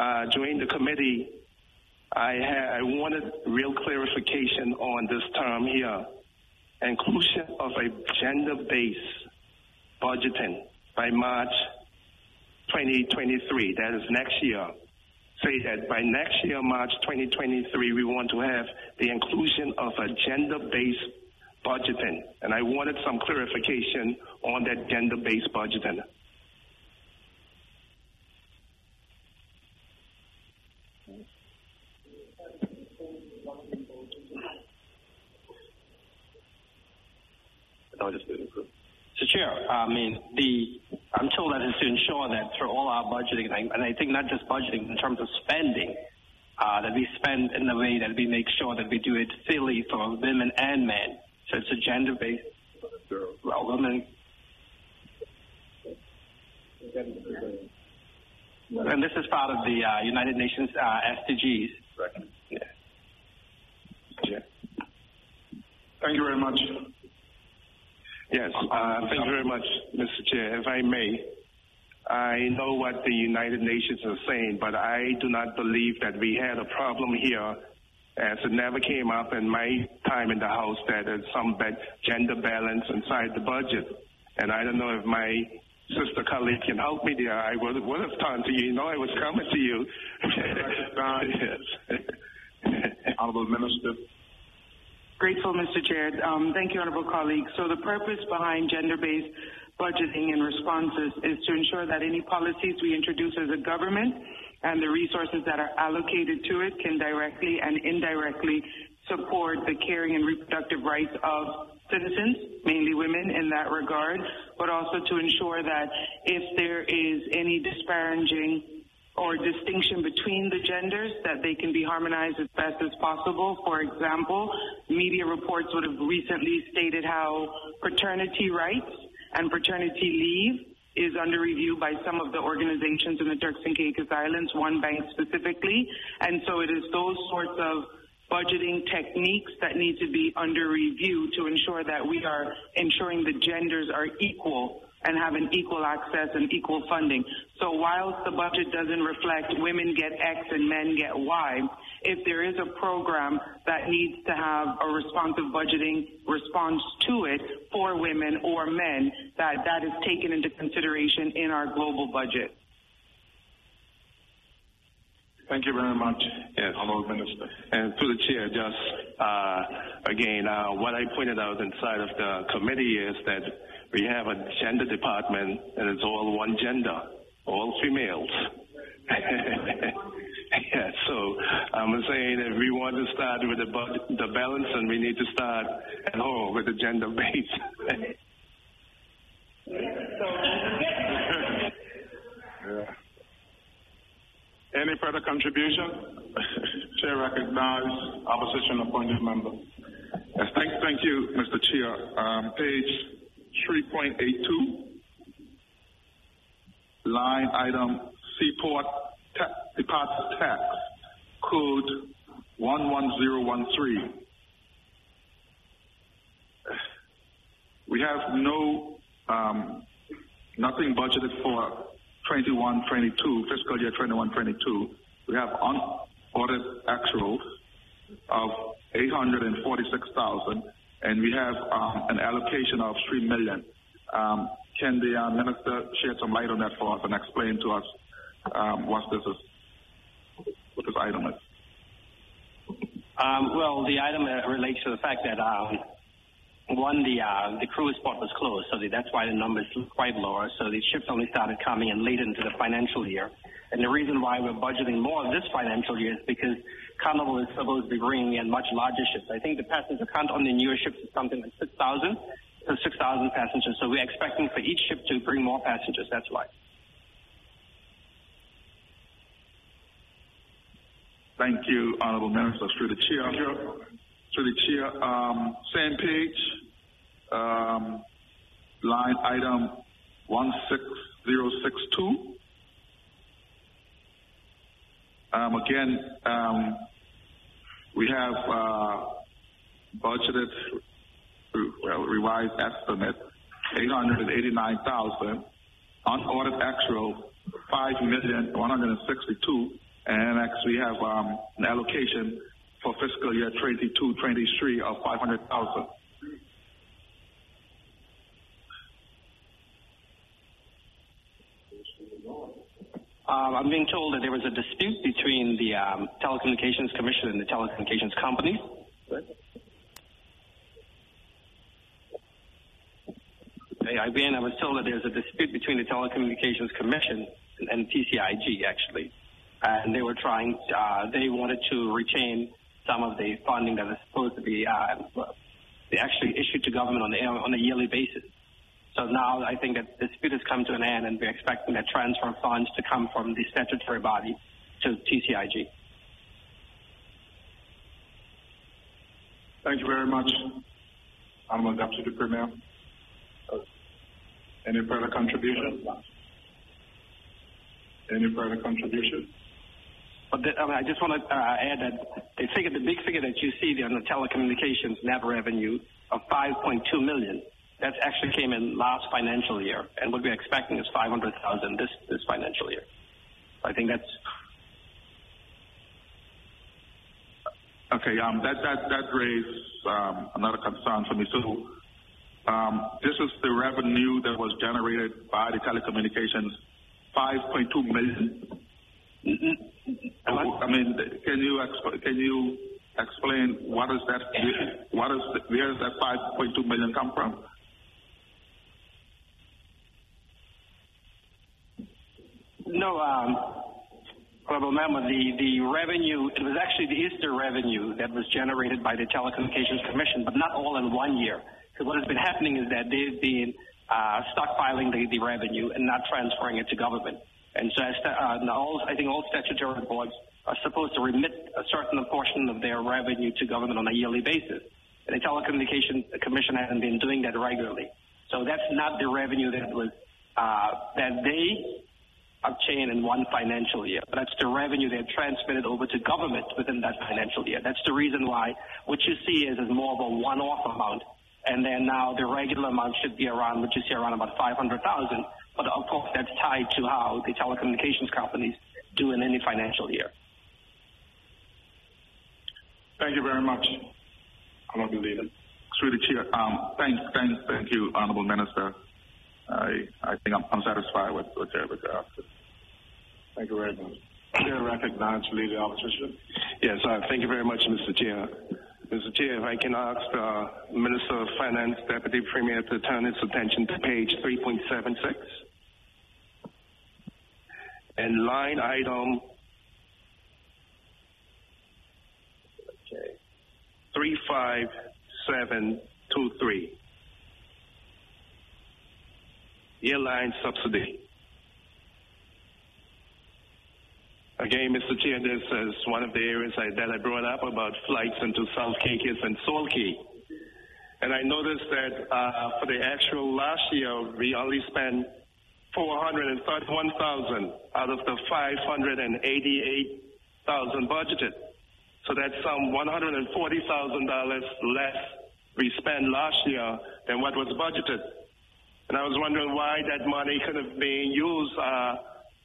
uh, during the committee, I, I wanted real clarification on this term here. Inclusion of a gender-based budgeting by March 2023, that is next year. Say that by next year, March 2023, we want to have the inclusion of a gender-based budgeting. And I wanted some clarification on that gender-based budgeting. Mr. Chair, I mean, the I'm told that is to ensure that through all our budgeting, and I think not just budgeting in terms of spending, uh, that we spend in a way that we make sure that we do it fairly for women and men. So it's a gender-based. Well, women. And this is part of the uh, United Nations uh, SDGs. Right. Yeah. Yeah. Thank you very much. Yes, uh, thank you very much, Mr. Chair. If I may, I know what the United Nations are saying, but I do not believe that we had a problem here as it never came up in my time in the House that there's some gender balance inside the budget. And I don't know if my sister colleague can help me there. I would, would have turned to you. You know I was coming to you. Honorable Minister. Grateful, Mr. Chair. Um, thank you, honorable colleagues. So the purpose behind gender-based budgeting and responses is to ensure that any policies we introduce as a government and the resources that are allocated to it can directly and indirectly support the caring and reproductive rights of citizens, mainly women in that regard, but also to ensure that if there is any disparaging or distinction between the genders that they can be harmonized as best as possible. For example, media reports would have recently stated how paternity rights and paternity leave is under review by some of the organizations in the Turks and Caicos Islands, one bank specifically. And so it is those sorts of budgeting techniques that need to be under review to ensure that we are ensuring the genders are equal and have an equal access and equal funding. So whilst the budget doesn't reflect women get X and men get Y, if there is a program that needs to have a responsive budgeting response to it for women or men, that that is taken into consideration in our global budget. Thank you very much, yes. Honorable Minister. And to the chair, just uh, again, uh, what I pointed out inside of the committee is that we have a gender department and it's all one gender, all females. yeah, so I'm saying if we want to start with the, the balance, and we need to start at home with the gender base. yeah. Any further contribution? Chair recognizes opposition appointed member. Yes, thank, thank you, Mr. Chair. Um, page 3.82, line item Seaport ta- Tax, code 11013. We have no, um, nothing budgeted for 21 22, fiscal year 21 22. We have unaudited actuals of 846,000 and we have um, an allocation of three million. Um, can the uh, minister shed some light on that for us and explain to us um, what this is, what this item is? Um, well, the item uh, relates to the fact that um, one, the uh, the cruise port was closed, so the, that's why the numbers look quite lower. So the ships only started coming in late into the financial year, and the reason why we're budgeting more this financial year is because Carnival is supposed to be bringing in much larger ships. I think the passenger count on the newer ships is something like 6,000, so 6,000 passengers. So we're expecting for each ship to bring more passengers. That's why. Thank you, Honorable Minister. Through the chair. Through the chair. Um, same page, um, line item 16062. Um, again, um, we have uh, budgeted, well, revised estimate, 889,000, unaudited actual, 5,162, And next, we have um, an allocation for fiscal year 22-23 of 500,000. Um, I'm being told that there was a dispute between the um, Telecommunications Commission and the telecommunications companies. Again, I was told that there's a dispute between the Telecommunications Commission and, and TCIG, actually. And they were trying, uh, they wanted to retain some of the funding that is supposed to be uh, actually issued to government on, the, on a yearly basis. So now I think that the dispute has come to an end, and we're expecting that transfer of funds to come from the statutory body to TCIG. Thank you very much, Honorable Deputy Premier. Any further contribution? Any further contribution? But the, I, mean, I just want to uh, add that the figure, the big figure that you see there on the telecommunications net revenue of 5.2 million, that actually came in last financial year, and what we're expecting is 500,000 this this financial year. I think that's okay. Um, that that that raised um, another concern for me. So um, this is the revenue that was generated by the telecommunications, 5.2 million. I mean, can you can you explain what is that? What is the, where does that 5.2 million come from? No, um, remember the, the revenue, it was actually the Easter revenue that was generated by the Telecommunications Commission, but not all in one year. Because what has been happening is that they've been uh, stockpiling the, the revenue and not transferring it to government. And so uh, all, I think all statutory boards are supposed to remit a certain portion of their revenue to government on a yearly basis. And the Telecommunications Commission hasn't been doing that regularly. So that's not the revenue that was uh, that they obtained in one financial year. That's the revenue they have transmitted over to government within that financial year. That's the reason why what you see is, is more of a one-off amount. And then now the regular amount should be around, what you see around about 500,000. But of course, that's tied to how the telecommunications companies do in any financial year. Thank you very much, Honorable Leader. Chair, um, thank, thank, thank you, Honorable Minister. I, I think I'm, I'm satisfied with what you have Thank you very much. Chair recognize Leader Opposition. Yes, uh, thank you very much, Mr. Chair. Mr. Chair, if I can ask the uh, Minister of Finance, Deputy Premier, to turn his attention to page 3.76 and line item okay, 35723 airline subsidy. Again, Mr. Chair, this is one of the areas I, that I brought up about flights into South Caicos and Cay. And I noticed that uh, for the actual last year, we only spent 431,000 out of the 588,000 budgeted. So that's some $140,000 less we spent last year than what was budgeted. And I was wondering why that money could have been used uh,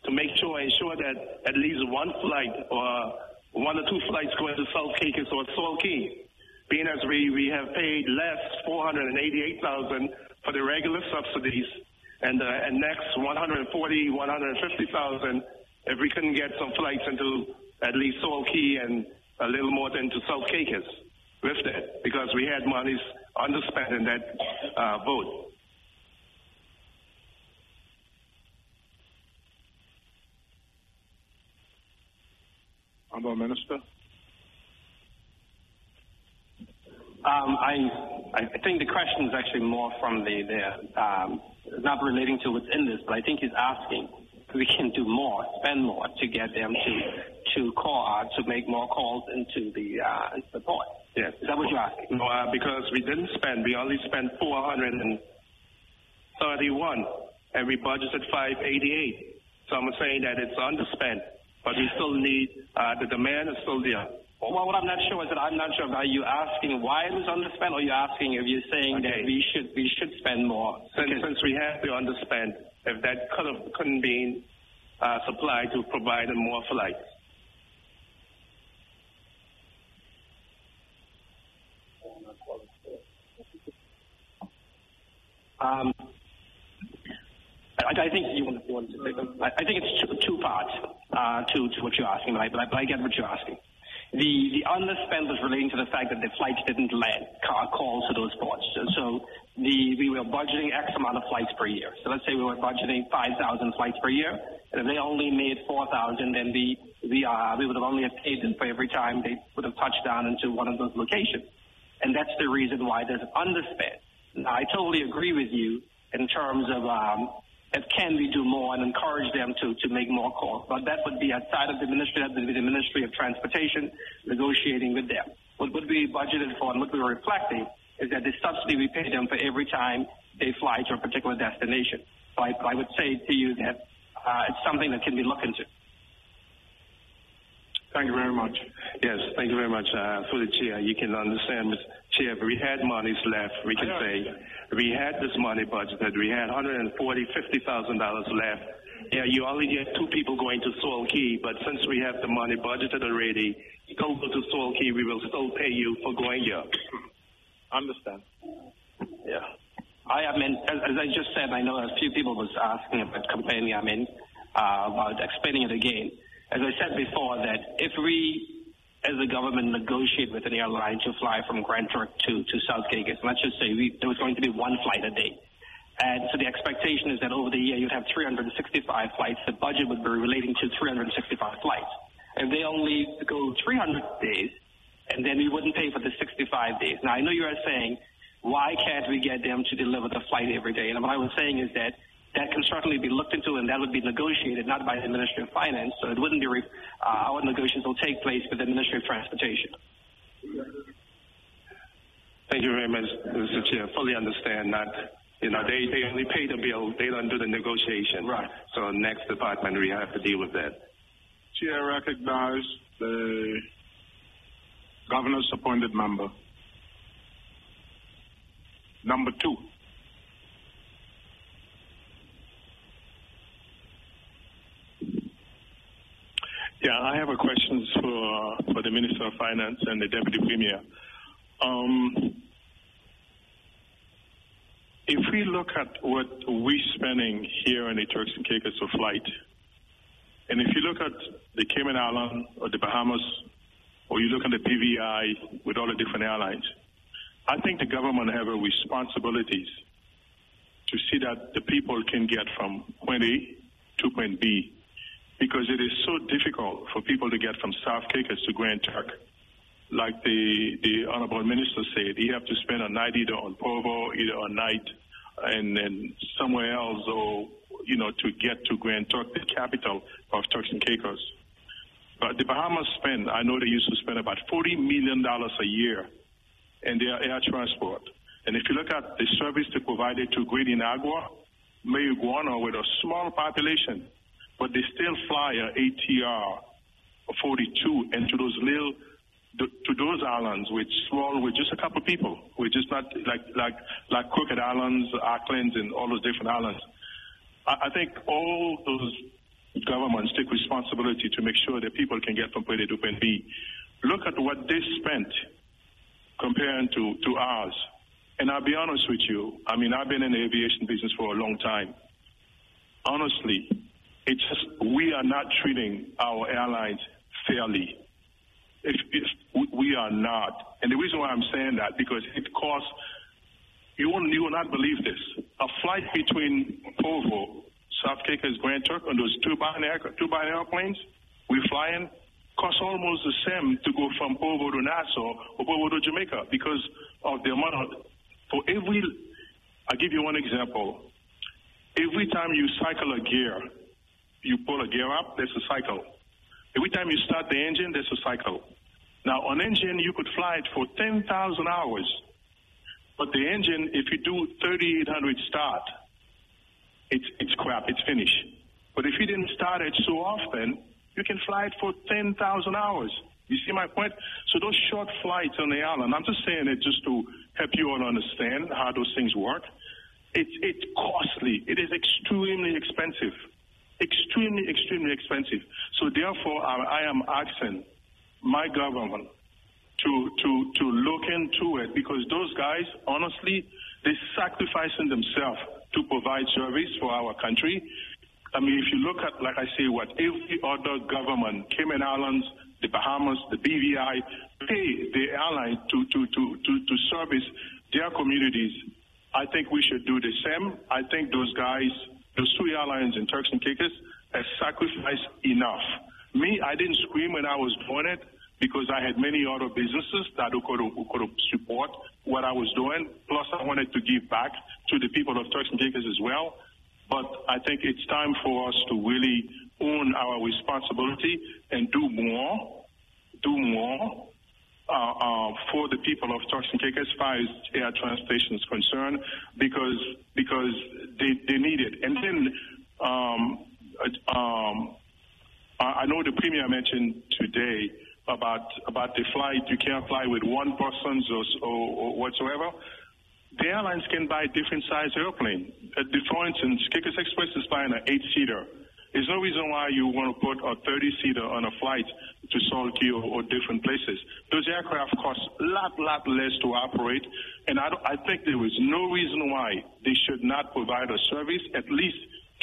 to make sure, and ensure that at least one flight or one or two flights going to South Caicos or Salt Cay, being as we, we have paid less, 488000 for the regular subsidies, and, uh, and next 140 150000 if we couldn't get some flights into at least Salt Cay and a little more into South Caicos with that, because we had monies underspent in that uh, vote. Honorable Minister. Um, I, I think the question is actually more from the, the um, not relating to what's in this, but I think he's asking if we can do more, spend more to get them to to call uh, to make more calls into the uh, into the port. Yes. Is that what you're asking? No, uh, because we didn't spend. We only spent 431, and we budgeted 588. So I'm saying that it's underspent but we still need, uh, the demand is still there. Well, what I'm not sure is that I'm not sure. Are you asking why it was underspent, or are you asking if you're saying okay. that we should we should spend more since, okay. since we have to underspend if that could have couldn't be uh, supplied to provide more flights. Um, I, I think you want, to. I, I think it's two, two parts uh, to, to what you're asking, but I, but I get what you're asking. The, the underspend was relating to the fact that the flights didn't land calls to those ports. So the, we were budgeting X amount of flights per year. So let's say we were budgeting 5,000 flights per year, and if they only made 4,000, then we, we, uh, we would have only paid them for every time they would have touched down into one of those locations. And that's the reason why there's underspend. Now, I totally agree with you in terms of um, if can we do more and encourage them to, to make more calls. But that would be outside of the ministry, that would be the Ministry of Transportation negotiating with them. What would be budgeted for and what we are reflecting is that the subsidy we pay them for every time they fly to a particular destination. So I, I would say to you that uh, it's something that can be looked into. Thank you very much. Yes, thank you very much. Uh, for the chair, you can understand, Mr. Chair, if we had monies left, we can say we had this money budgeted. We had 140, 50 thousand dollars left. Yeah, you only get two people going to Salt Cay, but since we have the money budgeted already, go to Salt Cay, we will still pay you for going here. Understand? Yeah. I, I mean, as, as, I just said, I know a few people was asking about complaining. I mean, uh, about explaining it again as I said before, that if we, as a government, negotiate with an airline to fly from Grand Turk to, to South Caicos, let's just say we, there was going to be one flight a day. And so the expectation is that over the year you'd have 365 flights. The budget would be relating to 365 flights. If they only go 300 days, and then we wouldn't pay for the 65 days. Now I know you are saying, why can't we get them to deliver the flight every day? And what I was saying is that that can certainly be looked into and that would be negotiated not by the Ministry of Finance, so it wouldn't be, uh, our negotiations will take place with the Ministry of Transportation. Thank you very much, Mr. Chair. Fully understand that. You know, they, they only pay the bill, they don't do the negotiation. Right. So next department, we have to deal with that. Chair recognize the governor's appointed member. Number two. Yeah, I have a question for for the Minister of Finance and the Deputy Premier. Um, if we look at what we're spending here in the Turks and Caicos for flight, and if you look at the Cayman Islands or the Bahamas, or you look at the BVI with all the different airlines, I think the government have a responsibilities to see that the people can get from point A to point B because it is so difficult for people to get from South Caicos to Grand Turk. Like the, the Honorable Minister said, you have to spend a night either on Provo, either a night and then somewhere else or, you know, to get to Grand Turk, the capital of Turks and Caicos. But the Bahamas spend, I know they used to spend about $40 million a year in their air transport. And if you look at the service they provided to Great Inagua, Mayaguana with a small population, but they still fly a ATR 42 into those little to those islands which small with just a couple of people with just not like like like Crooked Islands, Acklins, and all those different islands. I, I think all those governments take responsibility to make sure that people can get from point A to point B. Look at what they spent comparing to, to ours. And I'll be honest with you, I mean, I've been in the aviation business for a long time. Honestly, it's just we are not treating our airlines fairly. If we are not, and the reason why I'm saying that because it costs. You will, you will not believe this. A flight between Provo, South Caicos, Grand Turk on those air, turbine airplanes we fly in costs almost the same to go from Provo to Nassau or Provo to Jamaica because of the amount of, for every, I'll give you one example. Every time you cycle a gear, you pull a gear up, there's a cycle. Every time you start the engine, there's a cycle. Now, an engine, you could fly it for 10,000 hours. But the engine, if you do 3,800 start, it's, it's crap, it's finished. But if you didn't start it so often, you can fly it for 10,000 hours. You see my point? So those short flights on the island, I'm just saying it just to help you all understand how those things work. It's, it's costly. It is extremely expensive extremely, extremely expensive. So therefore, I, I am asking my government to, to, to look into it because those guys, honestly, They're sacrificing themselves to provide service for our country. I mean, if you look at, like I say, what every other government, Cayman Islands, the Bahamas, the BVI, pay the airline to, to, to, to, to service their communities, I think we should do the same. I think those guys, those two airlines in Turks and Caicos, have sacrificed enough. Me, I didn't scream when I was doing it because I had many other businesses that could, could support what I was doing. Plus, I wanted to give back to the people of Turks and Caicos as well. But I think it's time for us to really own our responsibility and do more, do more uh, uh, for the people of Turks and Caicos as far as air transportation is concerned, because because they, they need it. And then um, uh, um, I know the premier mentioned today about about the flight. You can't fly with one person or, or, whatsoever. The airlines can buy different size airplane. Uh, for instance, Caicos Express is buying an eight-seater. There's no reason why you want to put a 30-seater on a flight to Salt Cay or, or, different places. Those aircraft cost a lot, lot less to operate, and I, I think there is no reason why they should not provide a service at least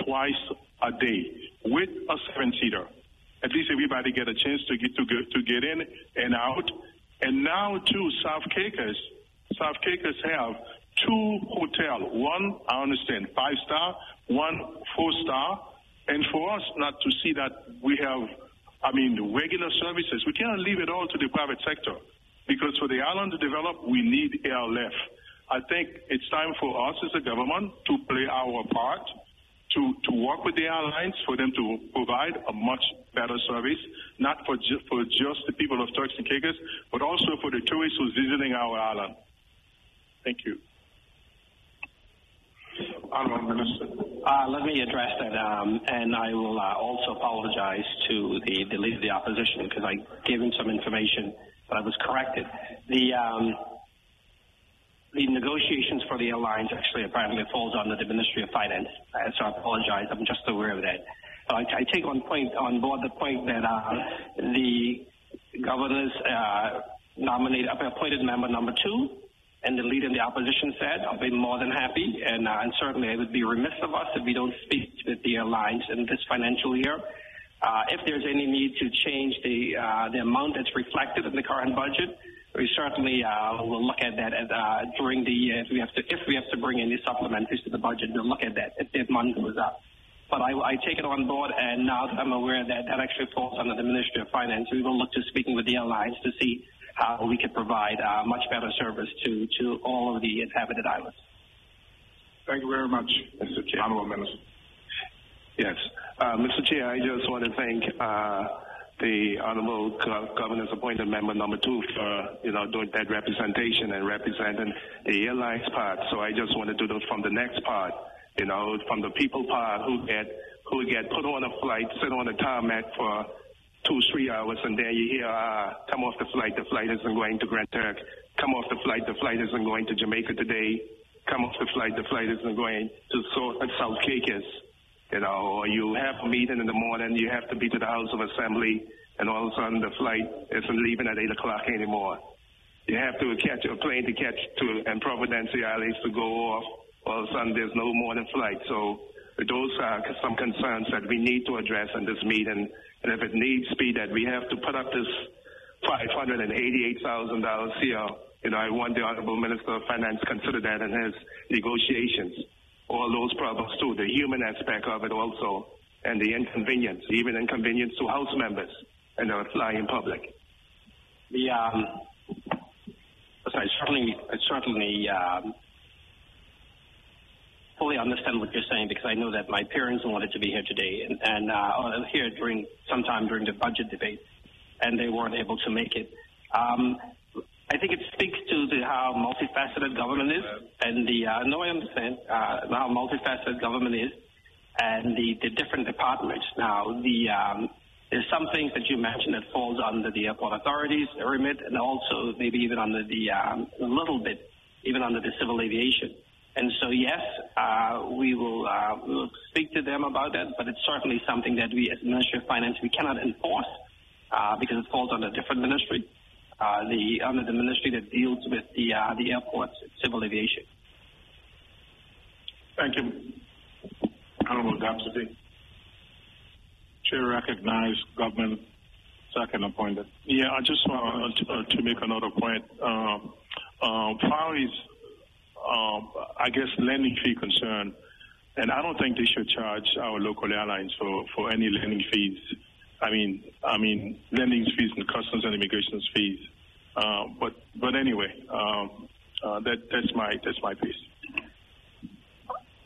twice a day with a seven-seater at least everybody get a chance to get to get, to get in and out. And now too, South Caicos, South Caicos have two hotel. One, I understand, five star. One, four star. And for us not to see that we have, I mean, regular services, we cannot leave it all to the private sector. Because for the island to develop, we need airlift. I think it's time for us as a government to play our part to, to work with the airlines for them to provide a much better service, not for, ju- for just the people of Turks and Caicos, but also for the tourists who's visiting our island. Thank you. Honorable Minister. Uh, let me address that, um, and I will uh, also apologize to the, the leader of the opposition because I gave him some information, but I was corrected. The um, the negotiations for the airlines actually apparently falls under the Ministry of Finance. Uh, so I apologize. I'm just aware of that. I, I take on point on board the point that uh, the governor's uh, nominated appointed member number two and the leader in the opposition said, I'll be more than happy, and, uh, and certainly it would be remiss of us if we don't speak with the airlines in this financial year. Uh, if there's any need to change the uh, the amount that's reflected in the current budget, we certainly uh, will look at that uh, during the year. If we have to, if we have to bring any supplementaries to the budget, we'll look at that if the money goes up. But I, I take it on board, and now that I'm aware that that actually falls under the Ministry of Finance, we will look to speaking with the airlines to see how we can provide uh, much better service to, to all of the inhabited islands. Thank you very much, Mr. Chair. Honorable Minister. Yes. Uh, Mr. Chair, I just want to thank uh, the Honorable Governor's appointed member number two for, you know, doing that representation and representing the airlines part. So I just want to do that from the next part, you know, from the people part who get, who get put on a flight, sit on a tarmac for two, three hours, and then you hear, uh, come off the flight, the flight isn't going to Grand Turk. Come off the flight, the flight isn't going to Jamaica today. Come off the flight, the flight isn't going to South Caicos you know, or you have a meeting in the morning, you have to be to the House of Assembly, and all of a sudden the flight isn't leaving at 8 o'clock anymore. You have to catch a plane to catch to, and Providenciales to go off. All of a sudden there's no morning flight. So those are some concerns that we need to address in this meeting. And if it needs be that we have to put up this $588,000 here, you know, I want the Honorable Minister of Finance consider that in his negotiations all those problems too, the human aspect of it also, and the inconvenience, even inconvenience to house members and the flying public. The um, I certainly, certainly um, fully understand what you're saying because I know that my parents wanted to be here today and, and uh, here during sometime during the budget debate, and they weren't able to make it. Um, I think it speaks to the, how multifaceted government is, and the uh, no, I understand uh, how multifaceted government is, and the, the different departments. Now, the um, there's some things that you mentioned that falls under the airport authorities remit, and also maybe even under the um, a little bit even under the civil aviation. And so, yes, uh, we will uh, we'll speak to them about that, but it's certainly something that we, as Ministry of Finance, we cannot enforce uh, because it falls under a different ministry uh, the under the ministry that deals with the uh, the airports civil aviation. Thank you, Honorable Dapsody. Chair recognize government second appointed. Yeah, I just want to, uh, to make another point. Um, um, far as, um, I guess, landing fee concern, and I don't think they should charge our local airlines for, for any landing fees. I mean, I mean, landing fees and customs and immigration fees. Uh, but but anyway, um, uh, that that's my that's my piece.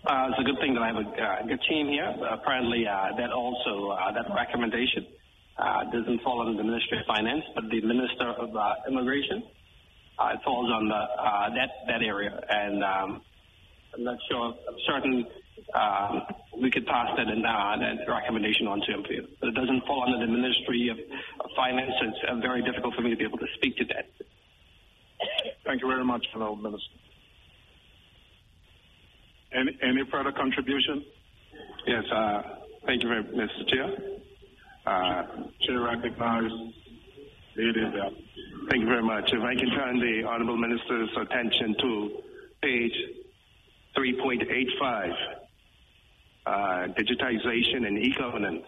Uh, it's a good thing that I have a uh, good team here. apparently, uh, that also uh, that recommendation uh, doesn't fall under the Ministry of Finance, but the Minister of uh, it falls on the, that that area, and um, I'm not sure. I'm certain um, we could pass that, in, that recommendation on to him. But it doesn't fall under the Ministry of, of Finance, so it's very difficult for me to be able to speak to that. Thank you very much, Honorable Minister. Any, any further contribution? Yes, uh, thank you very much, Mr. Chair. Chair Uh, Chair recognizes. Thank you very much. If I can turn the Honorable Minister's attention to page 3.85, uh, digitization and e-governance.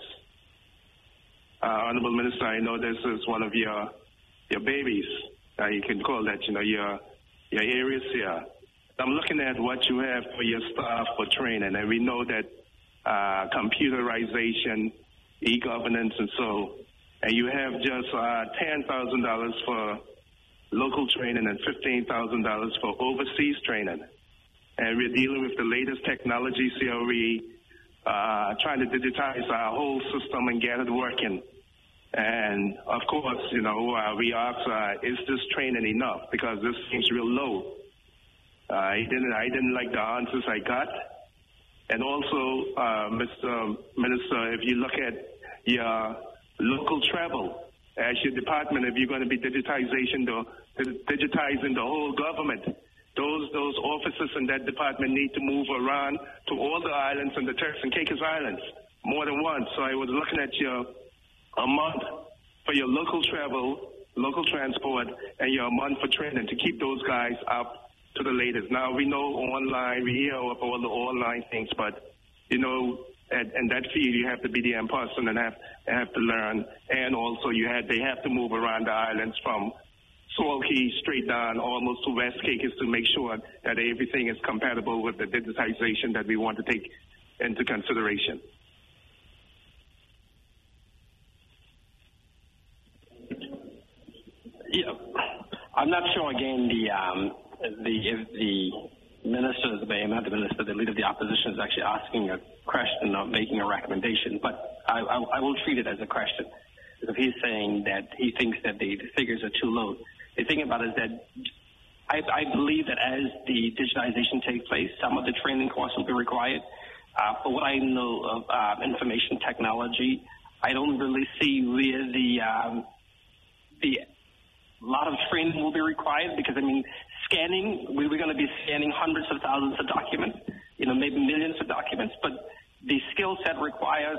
Uh, Honorable Minister, I know this is one of your your babies. Uh, you can call that, you know, your your areas here. I'm looking at what you have for your staff for training, and we know that uh, computerization, e-governance, and so, and you have just uh, $10,000 for local training and $15,000 for overseas training. And we're dealing with the latest technology, CRE, uh, trying to digitize our whole system and get it working. And of course, you know, uh, we ask, uh, is this training enough? Because this seems real low. I didn't I didn't like the answers I got. And also, uh, Mr. Minister, if you look at your local travel as your department, if you're going to be digitization the, digitizing the whole government, those those officers in that department need to move around to all the islands and the Turks and Caicos Islands more than once. So I was looking at your a month for your local travel, local transport, and your month for training to keep those guys up to the latest. Now we know online, we hear of all the online things, but you know, at, in that field you have to be the in person and have have to learn, and also you have they have to move around the islands from Salt Cay straight down almost to West Caicos to make sure that everything is compatible with the digitization that we want to take into consideration. Yeah, I'm not sure. Again, the um, the the the not the minister, the leader of the opposition is actually asking a question or making a recommendation, but I, I, I will treat it as a question. If he's saying that he thinks that the, the figures are too low, the thing about it is that I, I believe that as the digitization takes place, some of the training courses will be required. Uh, for what I know of uh, information technology, I don't really see where the um, the lot of training will be required because I mean scanning, we, we're going to be scanning hundreds of thousands of documents, you know, maybe millions of documents, but the skill set required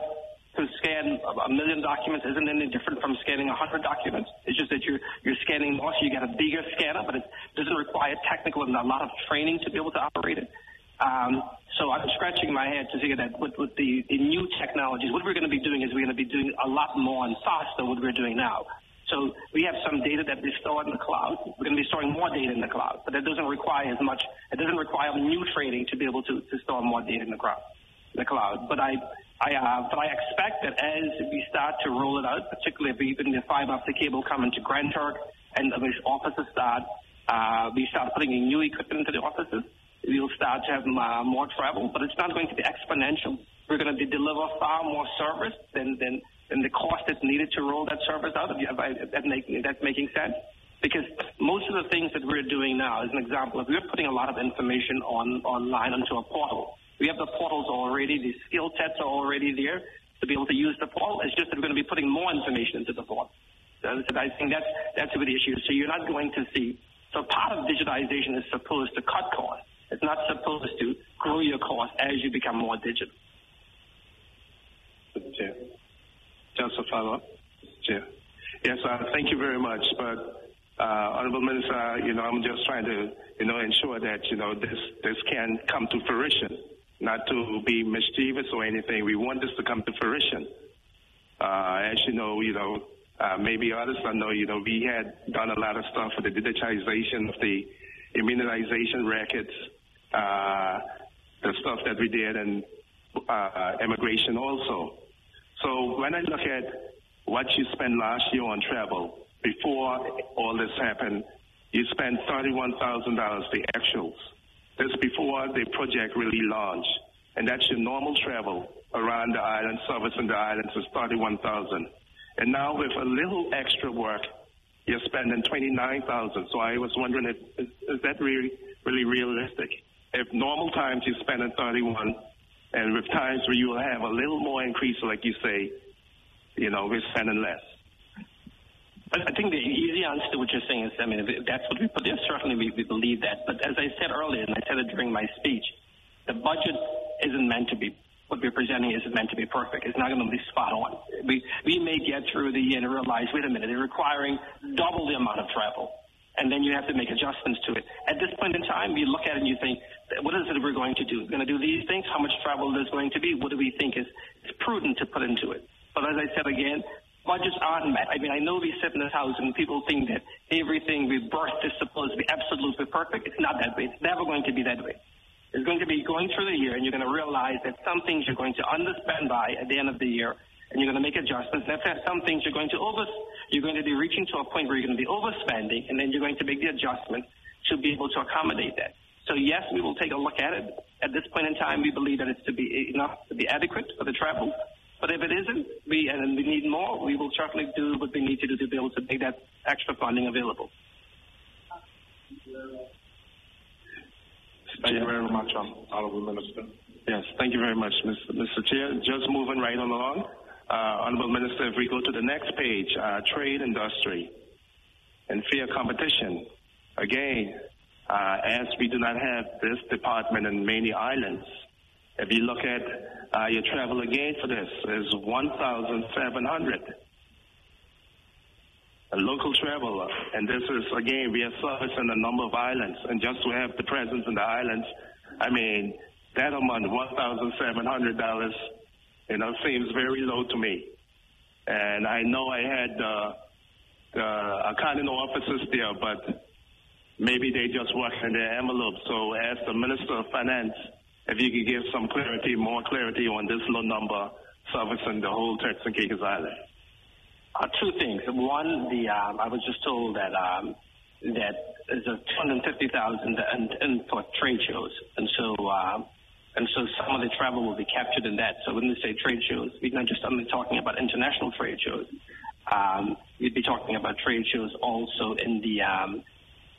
to scan a million documents isn't any different from scanning a hundred documents. It's just that you're you're scanning more, so you get a bigger scanner, but it doesn't require technical and a lot of training to be able to operate it. Um, so I'm scratching my head to figure that with, with the, the new technologies, what we're going to be doing is we're going to be doing a lot more and faster what we're doing now. So we have some data that we store in the cloud. We're going to be storing more data in the cloud, but that doesn't require as much. It doesn't require new training to be able to, to store more data in the cloud. The cloud. But I, I, uh, but I expect that as we start to roll it out, particularly if even the fiber optic cable come into Grand Turk and the offices start, uh, we start putting in new equipment into the offices, we'll start to have uh, more travel, but it's not going to be exponential. We're going to deliver far more service than, than and the cost that's needed to roll that service out. If, if that make, that's making sense. Because most of the things that we're doing now, as an example, if we're putting a lot of information on online onto a portal, we have the portals already, the skill sets are already there to be able to use the portal. It's just that we're going to be putting more information into the portal. So I think that's that's where the issue is. So you're not going to see. So part of digitization is supposed to cut costs. It's not supposed to grow your cost as you become more digital. Just a follow-up. Yeah. Yes, uh, thank you very much. But uh, Honorable Minister, you know, I'm just trying to, you know, ensure that, you know, this, this can come to fruition. Not to be mischievous or anything. We want this to come to fruition. Uh, as you know, you know, uh, maybe others don't know, you know, we had done a lot of stuff for the digitization of the immunization records, uh, the stuff that we did, and uh, immigration also. So when I look at what you spent last year on travel, before all this happened, you spent $31,000, the actuals. That's before the project really launched. And that's your normal travel around the island, servicing the islands is 31,000. And now with a little extra work, you're spending 29,000. So I was wondering if, is, is that really, really realistic? If normal times you're spending 31, and with times where you will have a little more increase, like you say, you know, we're spending less. I think the easy answer to what you're saying is, I mean, that's what we put there, certainly we, we believe that. But as I said earlier, and I said it during my speech, the budget isn't meant to be, what we're presenting isn't meant to be perfect. It's not going to be spot on. We, we may get through the year and realize, wait a minute, they're requiring double the amount of travel. And then you have to make adjustments to it. At this point in time, you look at it and you think, what is it we're going to do? We're going to do these things? How much travel is going to be? What do we think is, is prudent to put into it? But as I said again, budgets aren't met. I mean, I know we sit in this house and people think that everything we birth is supposed to be absolutely perfect. It's not that way. It's never going to be that way. It's going to be going through the year and you're going to realize that some things you're going to underspend by at the end of the year and you're going to make adjustments. And some things you're going to over, you're going to be reaching to a point where you're going to be overspending and then you're going to make the adjustment to be able to accommodate that. So yes, we will take a look at it. At this point in time, we believe that it's to be enough to be adequate for the travel. But if it isn't, we and we need more, we will certainly do what we need to do to be able to make that extra funding available. Thank you very much, um, Honorable Minister. Yes, thank you very much, Mr. Mr. Chair. Just moving right on along. Uh, Honorable Minister, if we go to the next page, uh, trade industry and fair competition. Again, uh, as we do not have this department in many islands, if you look at your travel again for this is 1,700. A local traveler, and this is again we are servicing a number of islands, and just to have the presence in the islands, I mean that amount, 1,700 dollars, you know, seems very low to me. And I know I had uh, the accounting officers there, but maybe they just work in their envelope. So as the Minister of Finance, if you could give some clarity, more clarity on this low number servicing the whole Turks and Caicos Island. Uh, two things. One, the um, I was just told that um, that there's a 250,000 in, in for trade shows, and so um, and so some of the travel will be captured in that. So when we say trade shows, we're not just only talking about international trade shows. Um, we'd be talking about trade shows also in the um,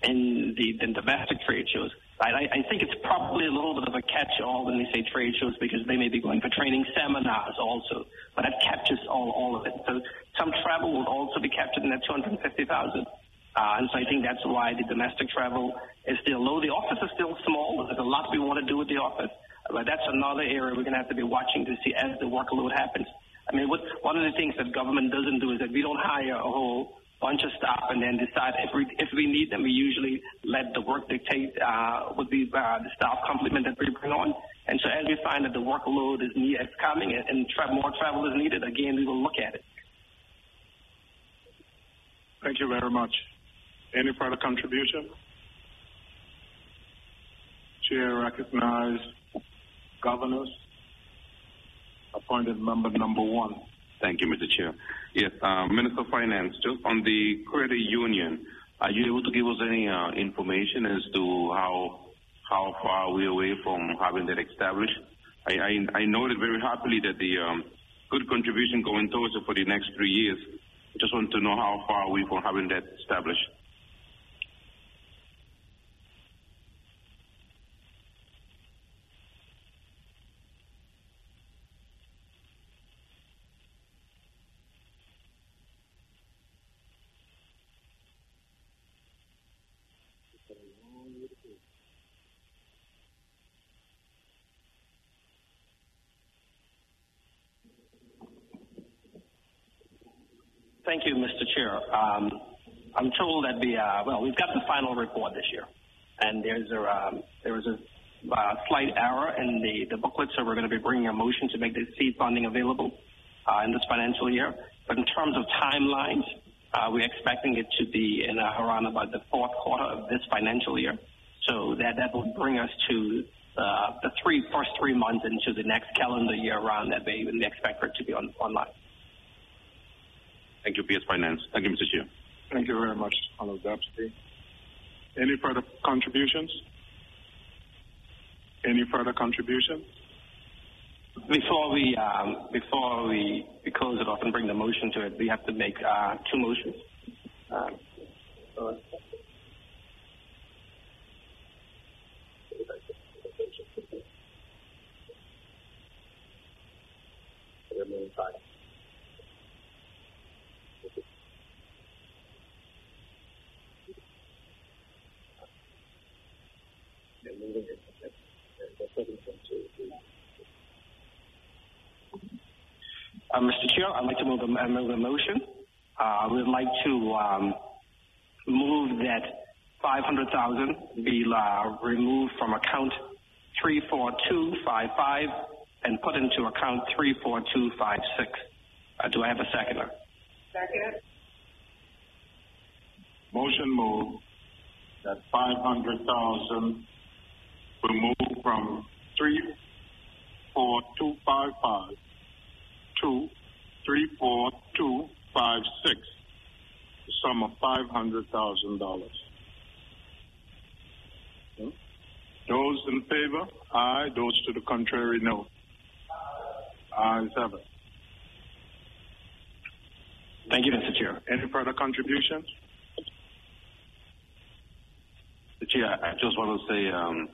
in the, the domestic trade shows. I, I think it's probably a little bit of a catch-all when they say trade shows because they may be going for training seminars also, but that captures all, all of it. So some travel will also be captured in that 250,000. Uh, and so I think that's why the domestic travel is still low. The office is still small. There's a lot we want to do with the office, but that's another area we're going to have to be watching to see as the workload happens. I mean, what, one of the things that government doesn't do is that we don't hire a whole bunch of staff and then decide if we if we need them. We usually let the work dictate uh, would be uh, the staff complement that we bring on. And so as we find that the workload is, need, coming and, and tra- more travel is needed, again we will look at it. Thank you very much. Any further contribution? Chair recognizes governors. Appointed member number one. Thank you, Mr. Chair. Yes, uh, Minister of Finance, just on the credit union, are you able to give us any uh, information as to how how far we're away from having that established? I, I, I noted very happily that the um, good contribution going towards it for the next three years. I just want to know how far are we from having that established. Thank you, Mr. Chair. Um, I'm told that the uh, well, we've got the final report this year, and there's a um, there was a uh, slight error in the, the booklet, so we're going to be bringing a motion to make the seed funding available uh, in this financial year. But in terms of timelines, uh, we're expecting it to be in uh, around about the fourth quarter of this financial year. So that, that will bring us to uh, the three first three months into the next calendar year around that we, expect it to be on, online. Thank you, PS Finance. Thank you, Mr. Chair. Thank you very much, Honorable Dapsky. Any further contributions? Any further contributions? Before we um, before we, we close it off and bring the motion to it, we have to make uh, two motions. Um, Uh, Mr. Chair, I'd like to move a, move a motion. Uh, we'd like to um, move that 500,000 be uh, removed from account 34255 and put into account 34256. Uh, do I have a seconder? Second. Motion moved that 500,000 removed from 34255 to 34256, the sum of $500,000. Those in favor? Aye. Those to the contrary, no. Ayes have it. Thank you, Mr. Chair. Any further contributions? Mr. Chair, I just want to say um,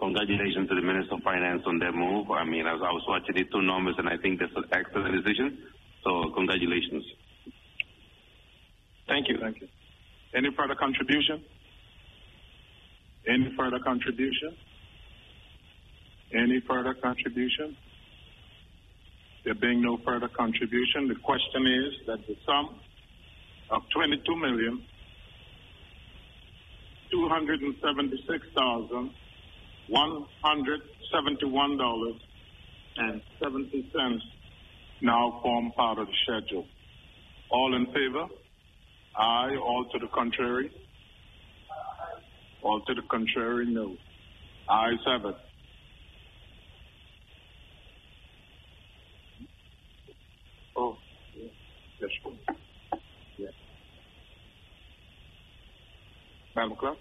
congratulations to the Minister of Finance on their move. I mean, as I was watching the two numbers, and I think that's an excellent decision. So, congratulations. Thank you. Thank you. Any further contribution? Any further contribution? Any further contribution? There being no further contribution, the question is that the sum of twenty-two million two hundred and seventy-six thousand one hundred seventy-one dollars and seventy cents now form part of the schedule. All in favor? Aye. All to the contrary? All to the contrary, no. Ayes have it. Oh, yes. Yes. Madam Clerk?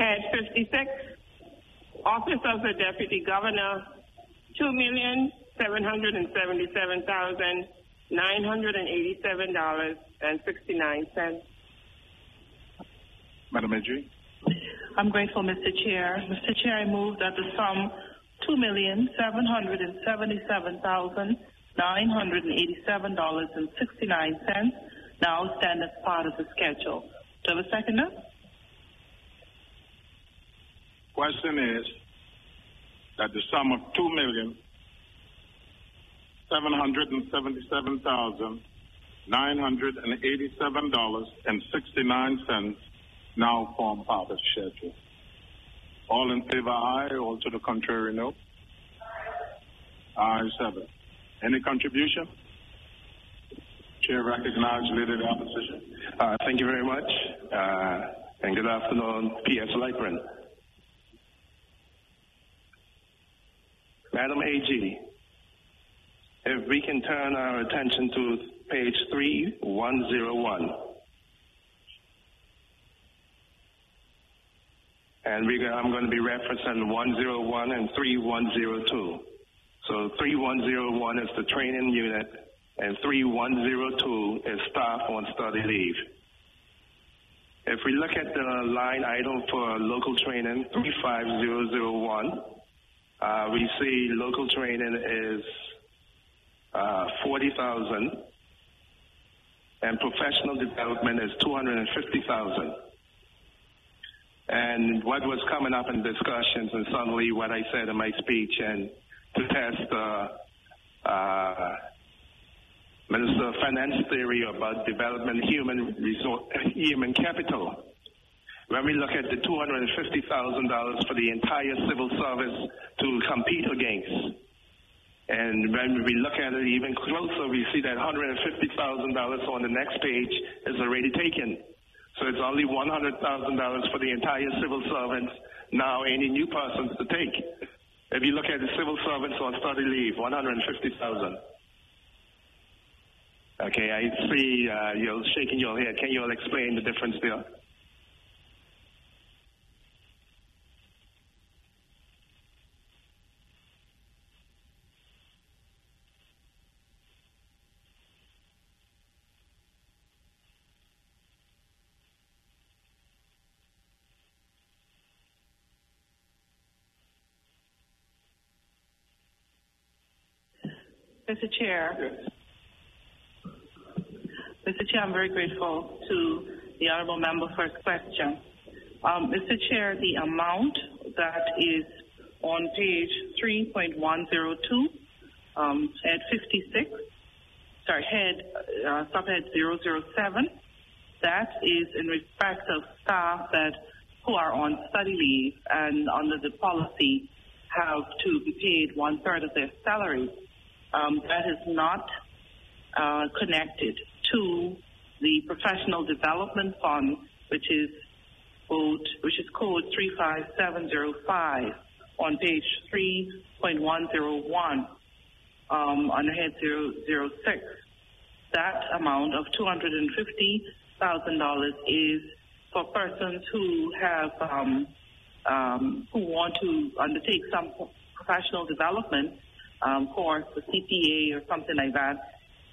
Head 56, Office of the Deputy Governor, two million seven hundred and seventy-seven thousand nine hundred and eighty-seven dollars and sixty-nine cents. Madam AG? I'm grateful, Mr. Chair. Mr. Chair, I move that the sum two million seven hundred and seventy-seven thousand nine hundred and eighty-seven dollars and sixty-nine cents now stand as part of the schedule. Do I have a seconder? Question is that the sum of two million seven hundred and seventy-seven thousand nine hundred and eighty-seven dollars and sixty-nine cents now form part of the schedule. All in favor, aye. All to the contrary, no. Ayes have. Any contribution? Chair recognizes Leader of the Opposition. Uh, thank you very much, uh, and good afternoon, P.S. Lightman. Madam AG, if we can turn our attention to page 3101. And we, I'm going to be referencing 101 and 3102. So 3101 is the training unit, and 3102 is staff on study leave. If we look at the line item for local training, 35001, uh, we see local training is uh, 40,000 and professional development is 250,000. And what was coming up in discussions and suddenly what I said in my speech and to test uh, uh, Minister of Finance theory about development human resource, human capital. When we look at the $250,000 for the entire civil service to compete against. And when we look at it even closer, we see that $150,000 on the next page is already taken. So it's only $100,000 for the entire civil servants now any new persons to take. If you look at the civil servants on study leave, 150,000. Okay, I see uh, you're shaking your head. Can you all explain the difference there? Mr. Chair. Mr. Chair, I'm very grateful to the honorable member for his question. Um, Mr. Chair, the amount that is on page 3.102, um, head 56, sorry, head, uh, subhead 007, that is in respect of staff that who are on study leave and under the policy have to be paid one third of their salary um, that is not uh, connected to the professional development fund, which is code, which is code 35705 on page 3.101 um, head 006. That amount of $250,000 is for persons who have um, um, who want to undertake some professional development um, course, the CPA or something like that,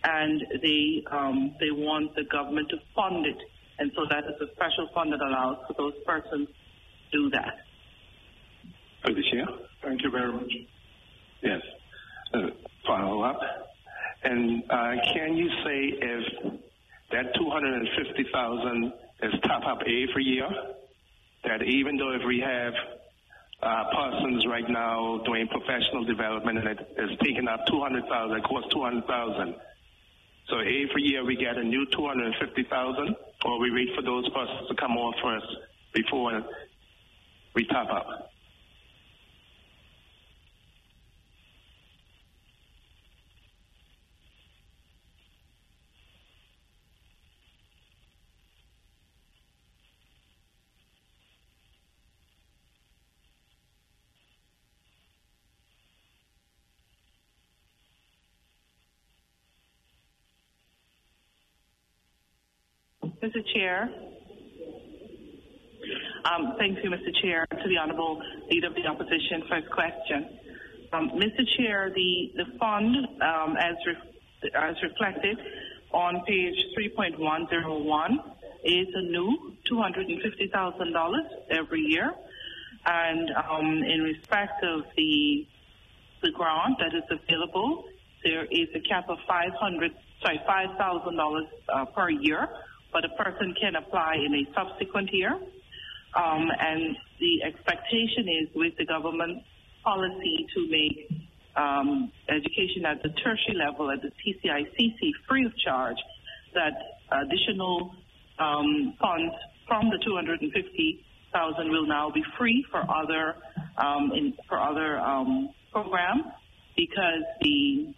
and they um, they want the government to fund it, and so that is a special fund that allows for those persons to do that. Through the chair. Thank you very much. Yes. Uh, follow up. And uh, can you say if that 250,000 is top up every year? That even though if we have uh, persons right now doing professional development and it is taking up 200,000, it costs 200,000. So every year we get a new 250,000 or we wait for those persons to come off first before we top up. Mr. Chair. Um, thank you, Mr. Chair, to the Honorable Leader of the Opposition for his question. Um, Mr. Chair, the, the fund, um, as, re- as reflected on page 3.101, is a new $250,000 every year. And um, in respect of the, the grant that is available, there is a cap of 500 sorry, $5,000 uh, per year but a person can apply in a subsequent year. Um, and the expectation is with the government policy to make um, education at the tertiary level at the TCICC free of charge, that additional um, funds from the 250,000 will now be free for other um, in, for other um, programs because the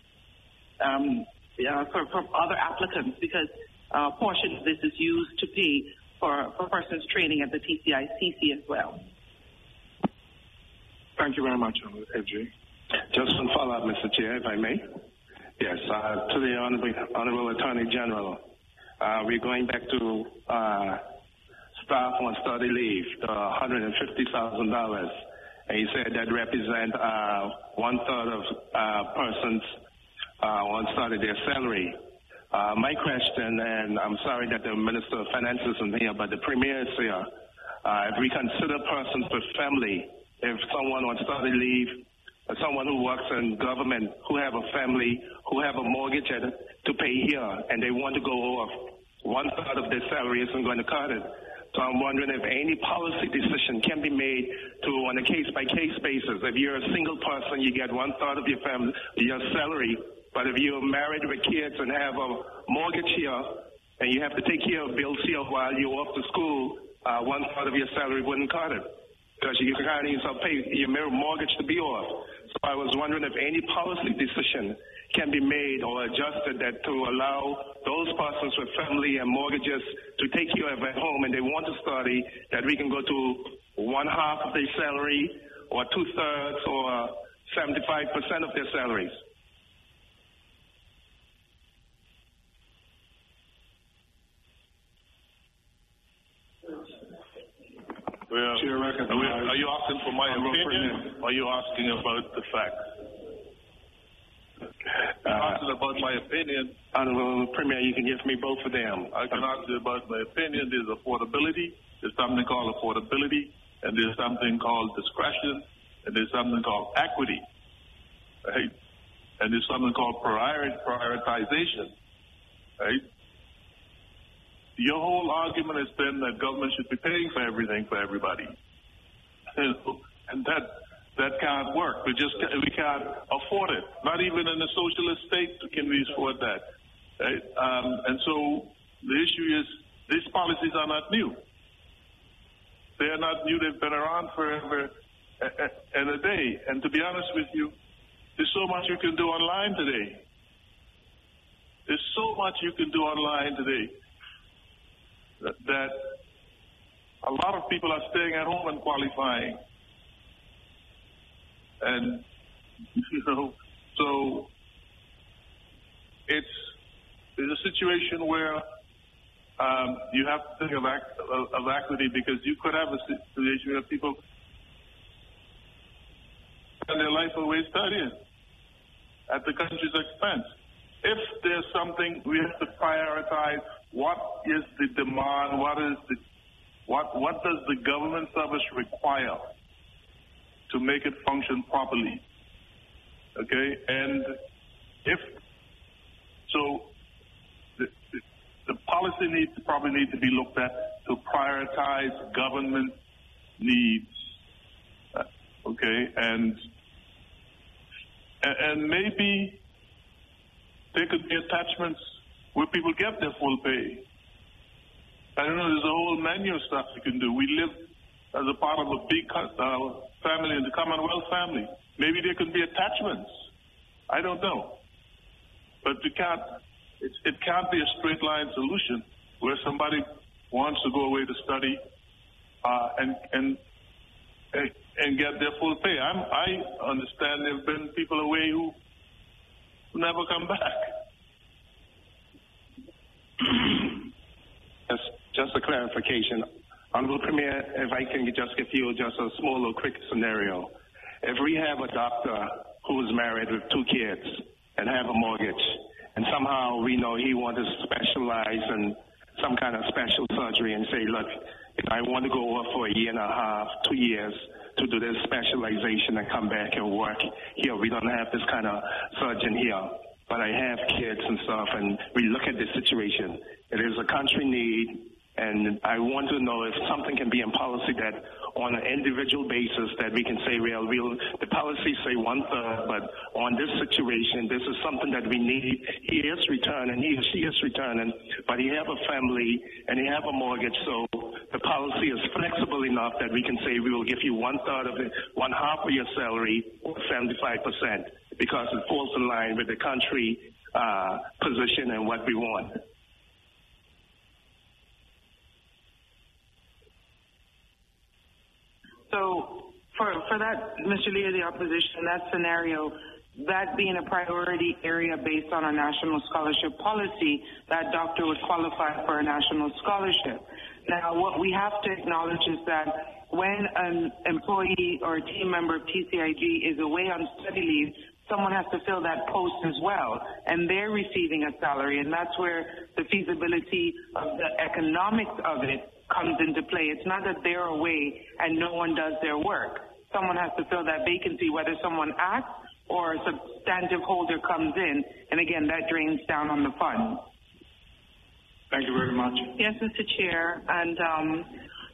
um, uh, for, for other applicants because uh, portion of this is used to pay for, for persons training at the TCICC as well. Thank you very much, FJ. Just one follow-up, Mr. Chair, if I may. Yes, uh, to the Honorable, Honorable Attorney General, uh, we're going back to uh, staff on study leave, the $150,000. And you said that represent uh, one-third of uh, persons uh, on study their salary. Uh, my question, and I'm sorry that the Minister of Finance isn't here, but the Premier is here. Uh, if we consider persons with family, if someone on study leave, or someone who works in government, who have a family, who have a mortgage to pay here, and they want to go off, one third of their salary isn't going to cut it. So I'm wondering if any policy decision can be made to, on a case-by-case basis. If you're a single person, you get one third of your family, your salary but if you're married with kids and have a mortgage here and you have to take care of bills here while you're off to school, uh, one third of your salary wouldn't cut it because you can't even pay your mortgage to be off. So I was wondering if any policy decision can be made or adjusted that to allow those persons with family and mortgages to take care of at home and they want to study, that we can go to one half of their salary or two thirds or 75% of their salaries. Well, are, are you asking for my opinion or are you asking about the facts? Uh, asking about my opinion. Honorable Premier, you can give me both of them. I can ask you about my opinion. There's affordability. There's something called affordability. And there's something called discretion. And there's something called equity. Right? And there's something called prioritization. Right? Your whole argument has been that government should be paying for everything for everybody, and that that can't work. We just we can't afford it. Not even in a socialist state can we afford that. Right? Um, and so the issue is these policies are not new. They are not new. They've been around forever and a day. And to be honest with you, there's so much you can do online today. There's so much you can do online today that a lot of people are staying at home and qualifying. And, you know, so it's, it's a situation where um, you have to think of, of, equity because you could have a situation where people spend their life away studying at the country's expense. If there's something we have to prioritize what is the demand? What is the what what does the government service require to make it function properly? Okay, and if so, the, the, policy needs probably need to be looked at to prioritize government needs. Uh, okay, and and maybe there could be attachments where people get their full pay. I don't know, there's a whole menu of stuff you can do. We live as a part of a big uh, family, the Commonwealth family. Maybe there could be attachments. I don't know. But we can't, it, it can't be a straight line solution where somebody wants to go away to study uh, and, and, and get their full pay. I'm, I understand there have been people away who never come back just, just a clarification. Honorable Premier, if I can just give you just a small little quick scenario. If we have a doctor who is married with two kids and have a mortgage, and somehow we know he wants to specialize in some kind of special surgery and say, look, if I want to go off for a year and a half, two years to do this specialization and come back and work here, we don't have this kind of surgeon here but I have kids and stuff, and we look at the situation. It is a country need, and I want to know if something can be in policy that, on an individual basis, that we can say, well, we'll, the policy say one third, but on this situation, this is something that we need. He is returning, he or she is returning, but he have a family and he have a mortgage, so the policy is flexible enough that we can say we will give you one third of it, one half of your salary, or 75 percent because it falls in line with the country uh, position and what we want. So for, for that, Mr. Leader, the opposition, that scenario, that being a priority area based on a national scholarship policy, that doctor would qualify for a national scholarship. Now, what we have to acknowledge is that when an employee or a team member of TCIG is away on study leave, someone has to fill that post as well, and they're receiving a salary, and that's where the feasibility of the economics of it comes into play. It's not that they're away and no one does their work. Someone has to fill that vacancy, whether someone acts or a substantive holder comes in, and again, that drains down on the fund. Thank you very much. Yes, Mr. Chair, and um,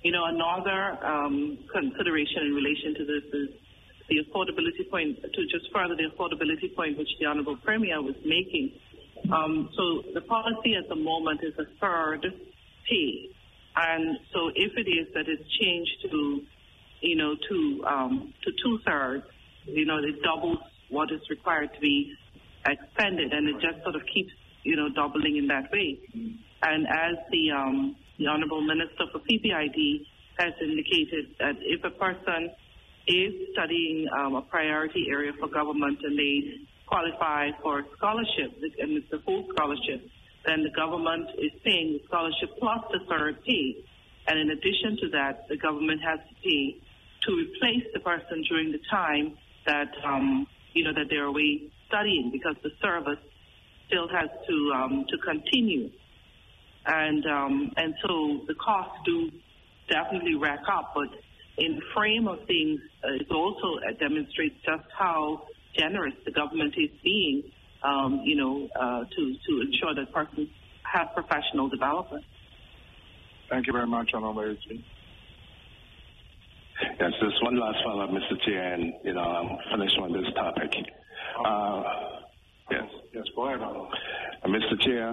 you know another um, consideration in relation to this is the affordability point, to just further the affordability point which the Honorable Premier was making. Um, so the policy at the moment is a third pay. And so if it is that it's changed to, you know, to um, to two thirds, you know, it doubles what is required to be expended, and it just sort of keeps, you know, doubling in that way. And as the um, the Honourable Minister for PPID has indicated, that if a person is studying um, a priority area for government and they qualify for a scholarship, and it's a full scholarship, then the government is paying the scholarship plus the third pay. And in addition to that, the government has to pay to replace the person during the time that um, you know that they're away studying because the service still has to um, to continue. And um, and so the costs do definitely rack up, but in the frame of things, uh, it also uh, demonstrates just how generous the government is being, um, you know, uh, to, to ensure that persons have professional development. Thank you very much, Honorable Yes, just one last follow-up, Mr. Chair, and, you know, I'm finished on this topic. Uh, yes. Yes, go ahead, Uh, Mr. Chair,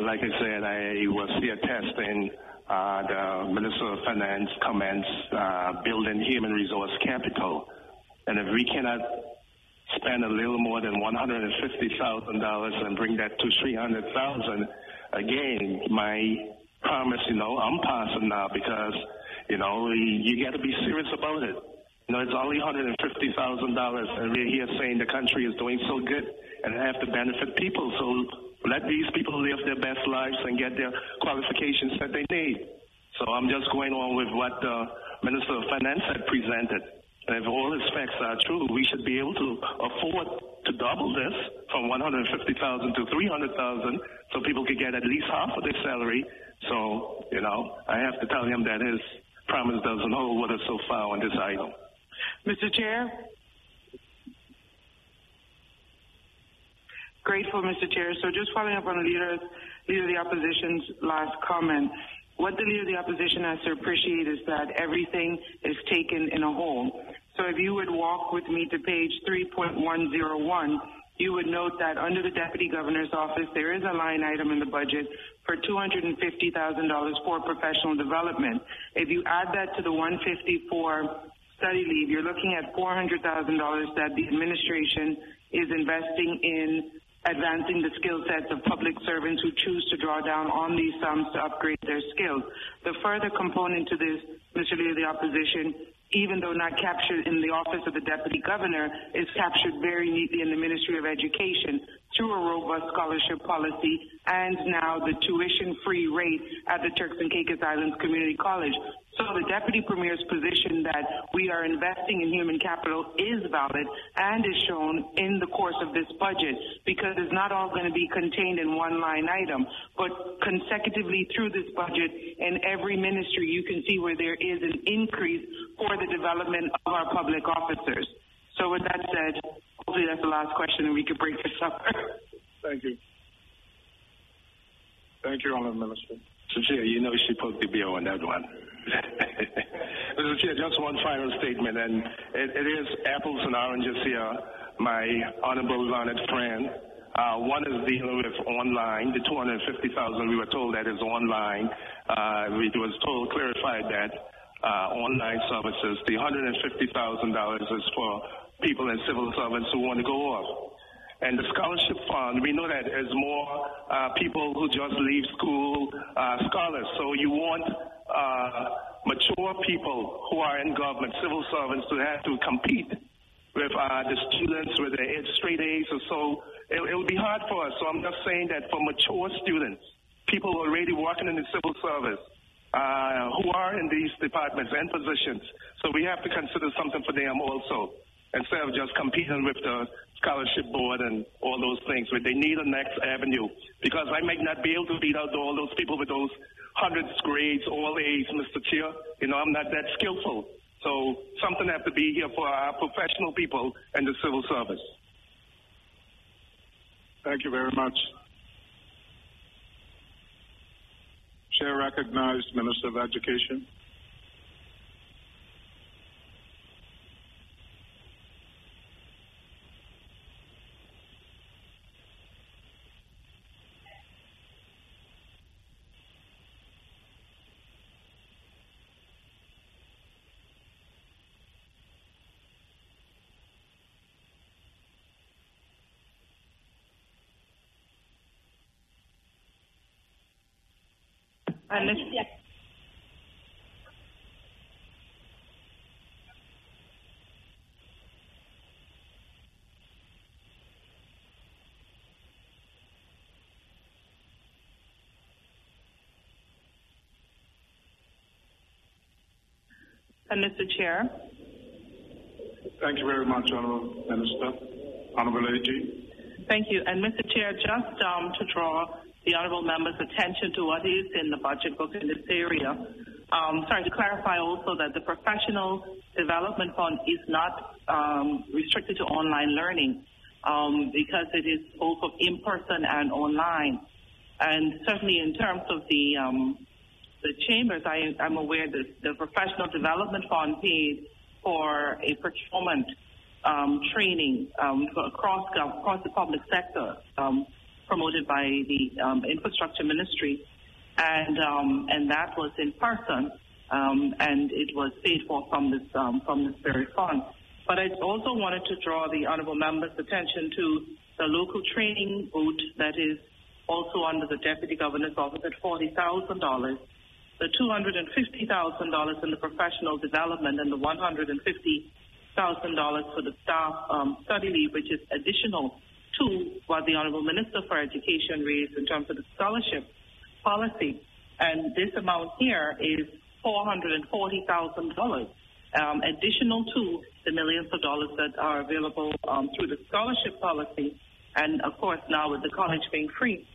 like I said, I was here testing uh, the Minister of Finance comments uh, building human resource capital. And if we cannot spend a little more than $150,000 and bring that to 300000 again, my promise, you know, I'm passing now because, you know, you got to be serious about it. You know, it's only $150,000, and we're here saying the country is doing so good and have to benefit people. So let these people live their best lives and get their qualifications that they need. So I'm just going on with what the Minister of Finance had presented. And if all his facts are true, we should be able to afford to double this from 150,000 to 300,000 so people could get at least half of their salary. So, you know, I have to tell him that his promise doesn't hold us so far on this item. Mr. Chair? Grateful, Mr. Chair. So just following up on the leader's, leader of the opposition's last comment, what the leader of the opposition has to appreciate is that everything is taken in a whole. So if you would walk with me to page 3.101, you would note that under the Deputy Governor's Office, there is a line item in the budget for $250,000 for professional development. If you add that to the 154 study leave, you're looking at $400,000 that the administration is investing in advancing the skill sets of public servants who choose to draw down on these sums to upgrade their skills. The further component to this, Mr. Leader of the Opposition, even though not captured in the office of the Deputy Governor, is captured very neatly in the Ministry of Education through a robust scholarship policy and now the tuition-free rate at the Turks and Caicos Islands Community College. So the Deputy Premier's position that we are investing in human capital is valid and is shown in the course of this budget because it's not all going to be contained in one line item, but consecutively through this budget in every ministry you can see where there is an increase for the development of our public officers. So with that said, hopefully that's the last question and we can break this up. Thank you. Thank you, Honorable Minister. So, Chair, you know she poked the beer on that one. Mr. Chair, just one final statement, and it, it is apples and oranges here, my honorable learned friend. Uh, one is dealing with online, the 250,000 we were told that is online. Uh, we was told, clarified that uh, online services, the $150,000 is for people and civil servants who want to go off. And the scholarship fund, we know that there's more uh, people who just leave school uh, scholars. So you want uh, mature people who are in government, civil servants, to have to compete with uh, the students with their straight A's or so. It, it will be hard for us. So I'm just saying that for mature students, people already working in the civil service, uh, who are in these departments and positions. So we have to consider something for them also instead of just competing with the scholarship board and all those things. But they need a next avenue because I might not be able to beat out all those people with those hundreds grades, all A's, Mr. Chair. You know, I'm not that skillful. So something has to be here for our professional people and the civil service. Thank you very much. Chair recognized Minister of Education. And Ms. And Mr. Chair. Thank you very much, Honorable Minister. Honorable AG. Thank you. And Mr. Chair, just um, to draw the honorable member's attention to what is in the budget book in this area. Um, sorry to clarify also that the professional development fund is not um, restricted to online learning um, because it is both of in-person and online. And certainly in terms of the um, the chambers, I, am aware that the professional development fund paid for a procurement um, training um, across across the public sector promoted by the um, infrastructure ministry, and um, and that was in person, um, and it was paid for from this from this very fund. But I also wanted to draw the honourable members' attention to the local training boot that is also under the deputy governor's office at forty thousand dollars the $250,000 in the professional development and the $150,000 for the staff um, study leave, which is additional to what the Honorable Minister for Education raised in terms of the scholarship policy. And this amount here is $440,000, um, additional to the millions of dollars that are available um, through the scholarship policy. And of course, now with the college being free,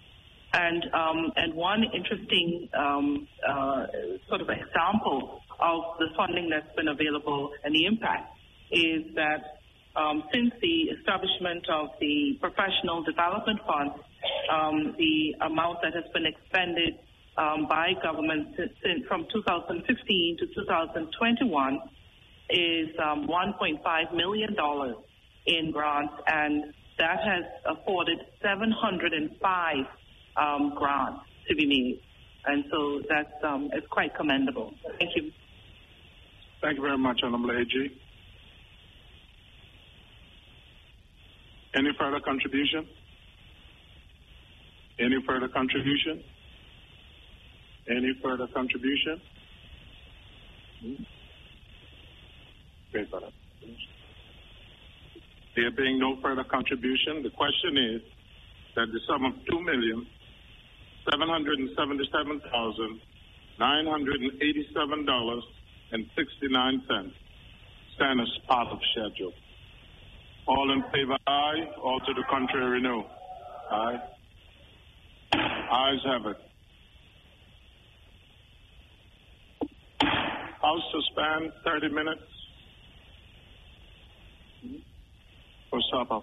and um, and one interesting um, uh, sort of example of the funding that's been available and the impact is that um, since the establishment of the Professional Development Fund, um, the amount that has been expended um, by government since, from 2015 to 2021 is um, $1.5 million in grants, and that has afforded 705 um, grants to be made. And so that's um, it's quite commendable. Thank you. Thank you very much, Honorable AG. Any further contribution? Any further contribution? Any further contribution? There being no further contribution, the question is that the sum of two million $777,987.69 stand as part of schedule. All in favor, aye. All to the contrary, no. Aye. Ayes have it. House suspend 30 minutes hmm? for supper.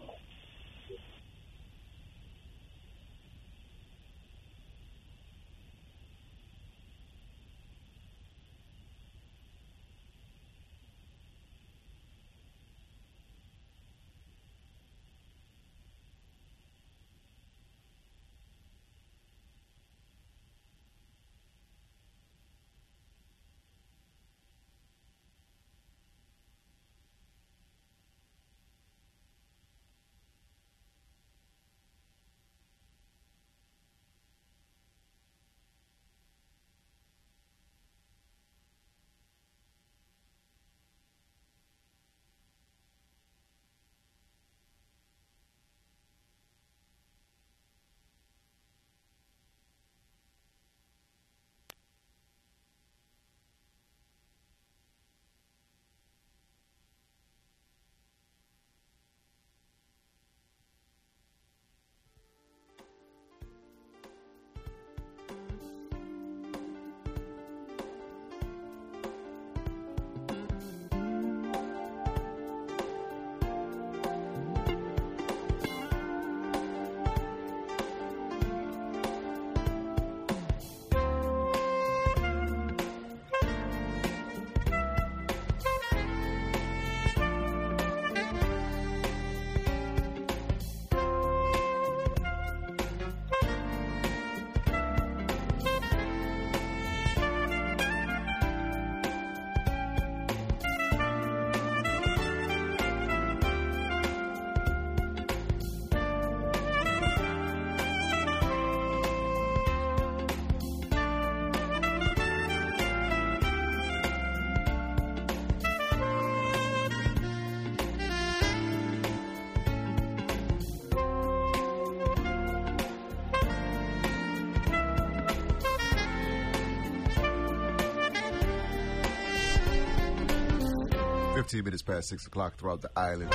15 minutes past 6 o'clock throughout the island.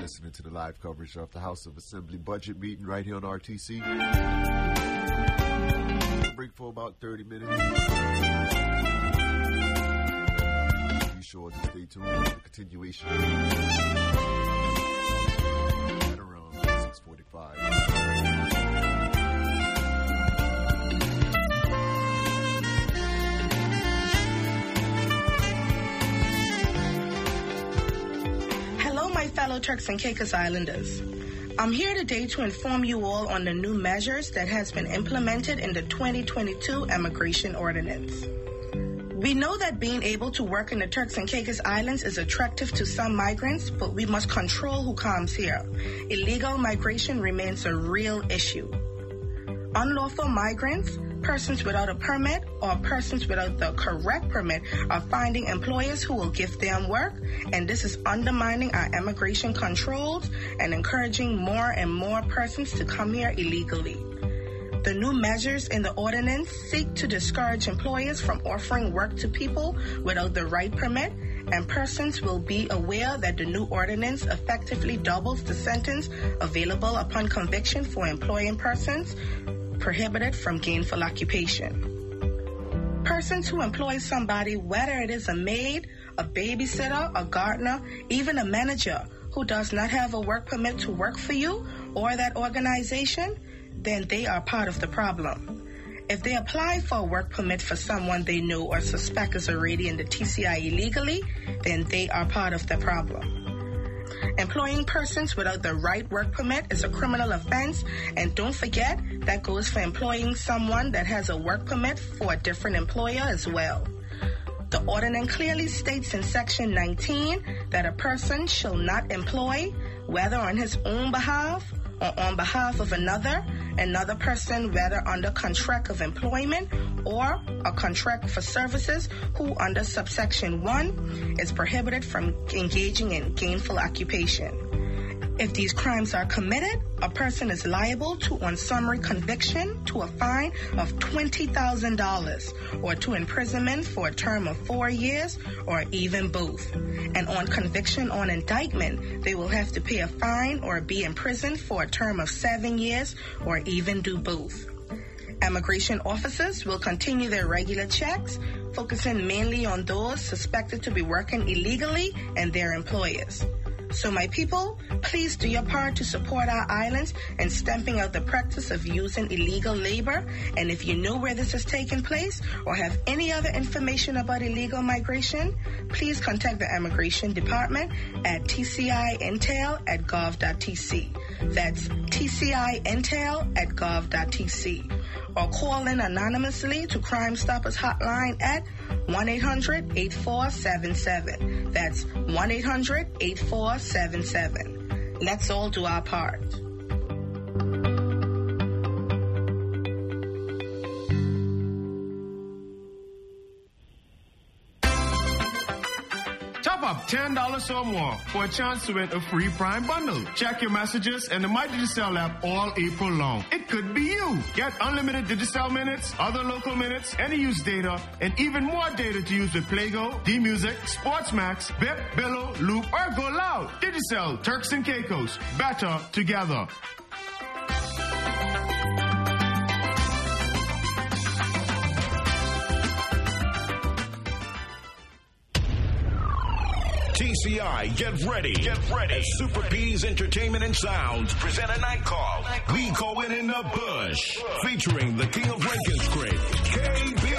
Listening to the live coverage of the House of Assembly budget meeting right here on RTC. Break for about 30 minutes. Be sure to stay tuned for the continuation at around 645. Fellow Turks and Caicos Islanders. I'm here today to inform you all on the new measures that has been implemented in the 2022 Immigration Ordinance. We know that being able to work in the Turks and Caicos Islands is attractive to some migrants, but we must control who comes here. Illegal migration remains a real issue. Unlawful migrants, persons without a permit, or persons without the correct permit are finding employers who will give them work, and this is undermining our immigration controls and encouraging more and more persons to come here illegally. The new measures in the ordinance seek to discourage employers from offering work to people without the right permit, and persons will be aware that the new ordinance effectively doubles the sentence available upon conviction for employing persons prohibited from gainful occupation. Persons who employ somebody, whether it is a maid, a babysitter, a gardener, even a manager who does not have a work permit to work for you or that organization, then they are part of the problem. If they apply for a work permit for someone they know or suspect is already in the TCI illegally, then they are part of the problem. Employing persons without the right work permit is a criminal offense, and don't forget that goes for employing someone that has a work permit for a different employer as well. The ordinance clearly states in section 19 that a person shall not employ, whether on his own behalf or on behalf of another, another person, whether under contract of employment or a contract for services, who under subsection 1 is prohibited from engaging in gainful occupation. If these crimes are committed, a person is liable to, on summary conviction, to a fine of $20,000 or to imprisonment for a term of four years or even both. And on conviction on indictment, they will have to pay a fine or be imprisoned for a term of seven years or even do both. Immigration officers will continue their regular checks, focusing mainly on those suspected to be working illegally and their employers. So, my people, please do your part to support our islands and stamping out the practice of using illegal labor. And if you know where this is taking place or have any other information about illegal migration, please contact the Immigration Department at tcintel at gov.tc. That's tcintel at gov.tc. Or call in anonymously to Crime Stoppers Hotline at 1 800 8477. That's 1 800 8477. Let's all do our part. $10 or more for a chance to win a free Prime bundle. Check your messages and the My Digicel app all April long. It could be you. Get unlimited Digicel minutes, other local minutes, any use data, and even more data to use with Playgo, D-Music, Sportsmax, Bip, Billo, Loop, or Go Loud. Digicel, Turks and Caicos. Better together. TCI, get ready. Get ready. As Super P's Entertainment and Sounds present a night call. We call it in the bush. Featuring the King of Rake 'n' Scrape, KB.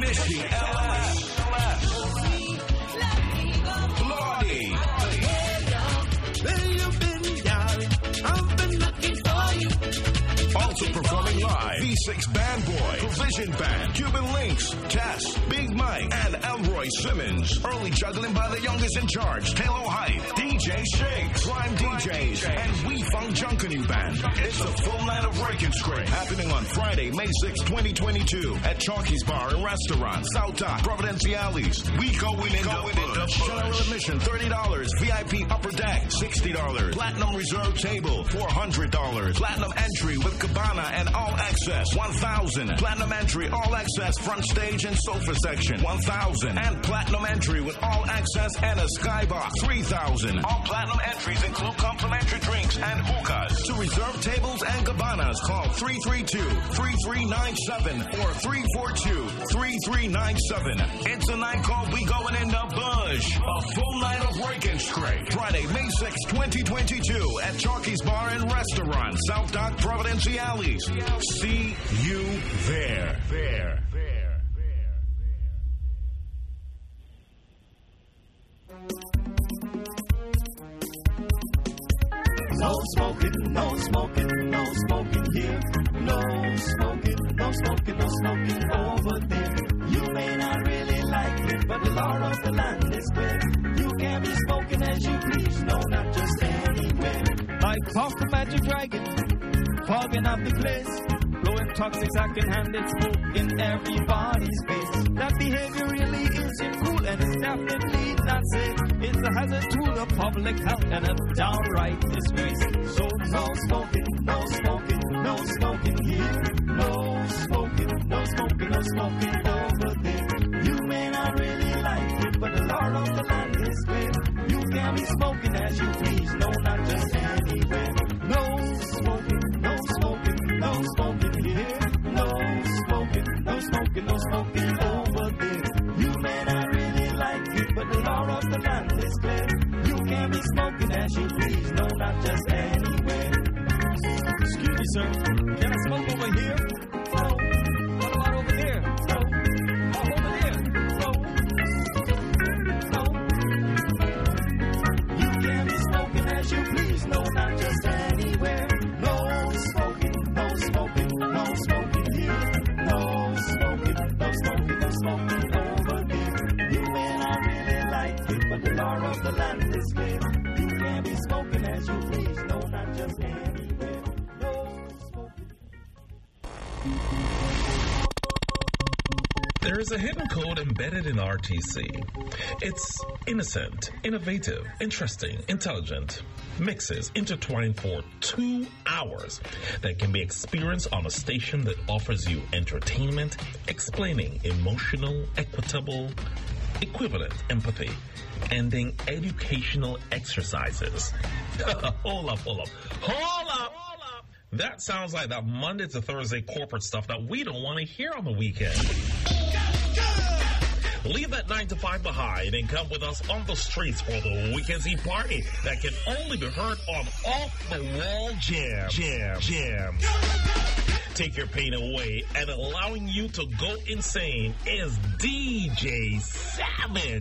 Missy LS. V6 Band Boy, Provision Band, Cuban Links, Tess, Big Mike, and Elroy Simmons. Early juggling by the youngest in charge, Taylor Hyde, DJ Shakes, Prime DJs, and We Funk Junkening Band. It's a full night of Rake 'n' Scrape happening on Friday, May 6, 2022 at Chalky's Bar and Restaurant, South Dock, Providenciales. We go in, in the bush. General admission, $30. VIP upper deck, $60. Platinum reserve table, $400. Platinum entry with cabana and all access, 1000. Platinum entry, all access, front stage and sofa section, 1000. And platinum entry with all access and a skybox, 3000. All platinum entries include complimentary drinks and hookahs. To reserve tables and cabanas, call 332-3397 or 342-3397. It's a night called We Going in the Bush. A full night of work and straight. Friday, May 6, 2022 at Chalky's Bar and Restaurant, South Dock, Providenciales. See you there. There. There. There, there. No smoking, no smoking, no smoking here. No smoking, no smoking, no smoking over there. You may not really like it, but the law of the land is clear. You can be smoking as you please, no, not just anywhere. I Puff the Magic Dragon, fogging up the place. I can hand it smoke in everybody's face. That behavior really isn't cool and it's definitely not safe. It's a hazard to the public health and a downright disgrace. So no smoking, no smoking, no smoking here. No smoking, no smoking, no smoking over there. You may not really like it, but the law of the land is clear. You can be smoking as you please, smoking, no smoking over there. You may not really like it, but the law of the land is clear. You can be smoking as you please, no, not just anywhere. Excuse me, sir. Can I smoke over here? A hidden code embedded in RTC. It's innocent, innovative, interesting, intelligent. Mixes intertwined for two hours that can be experienced on a station that offers you entertainment, explaining emotional, equitable, equivalent empathy, ending educational exercises. hold up, hold up, hold up! That sounds like that Monday to Thursday corporate stuff that we don't want to hear on the weekend. Leave that 9 to 5 behind and come with us on the streets for the Weekend party that can only be heard on Off the Wall Jam. Jam. Jam. Take your pain away and allowing you to go insane is DJ Savage.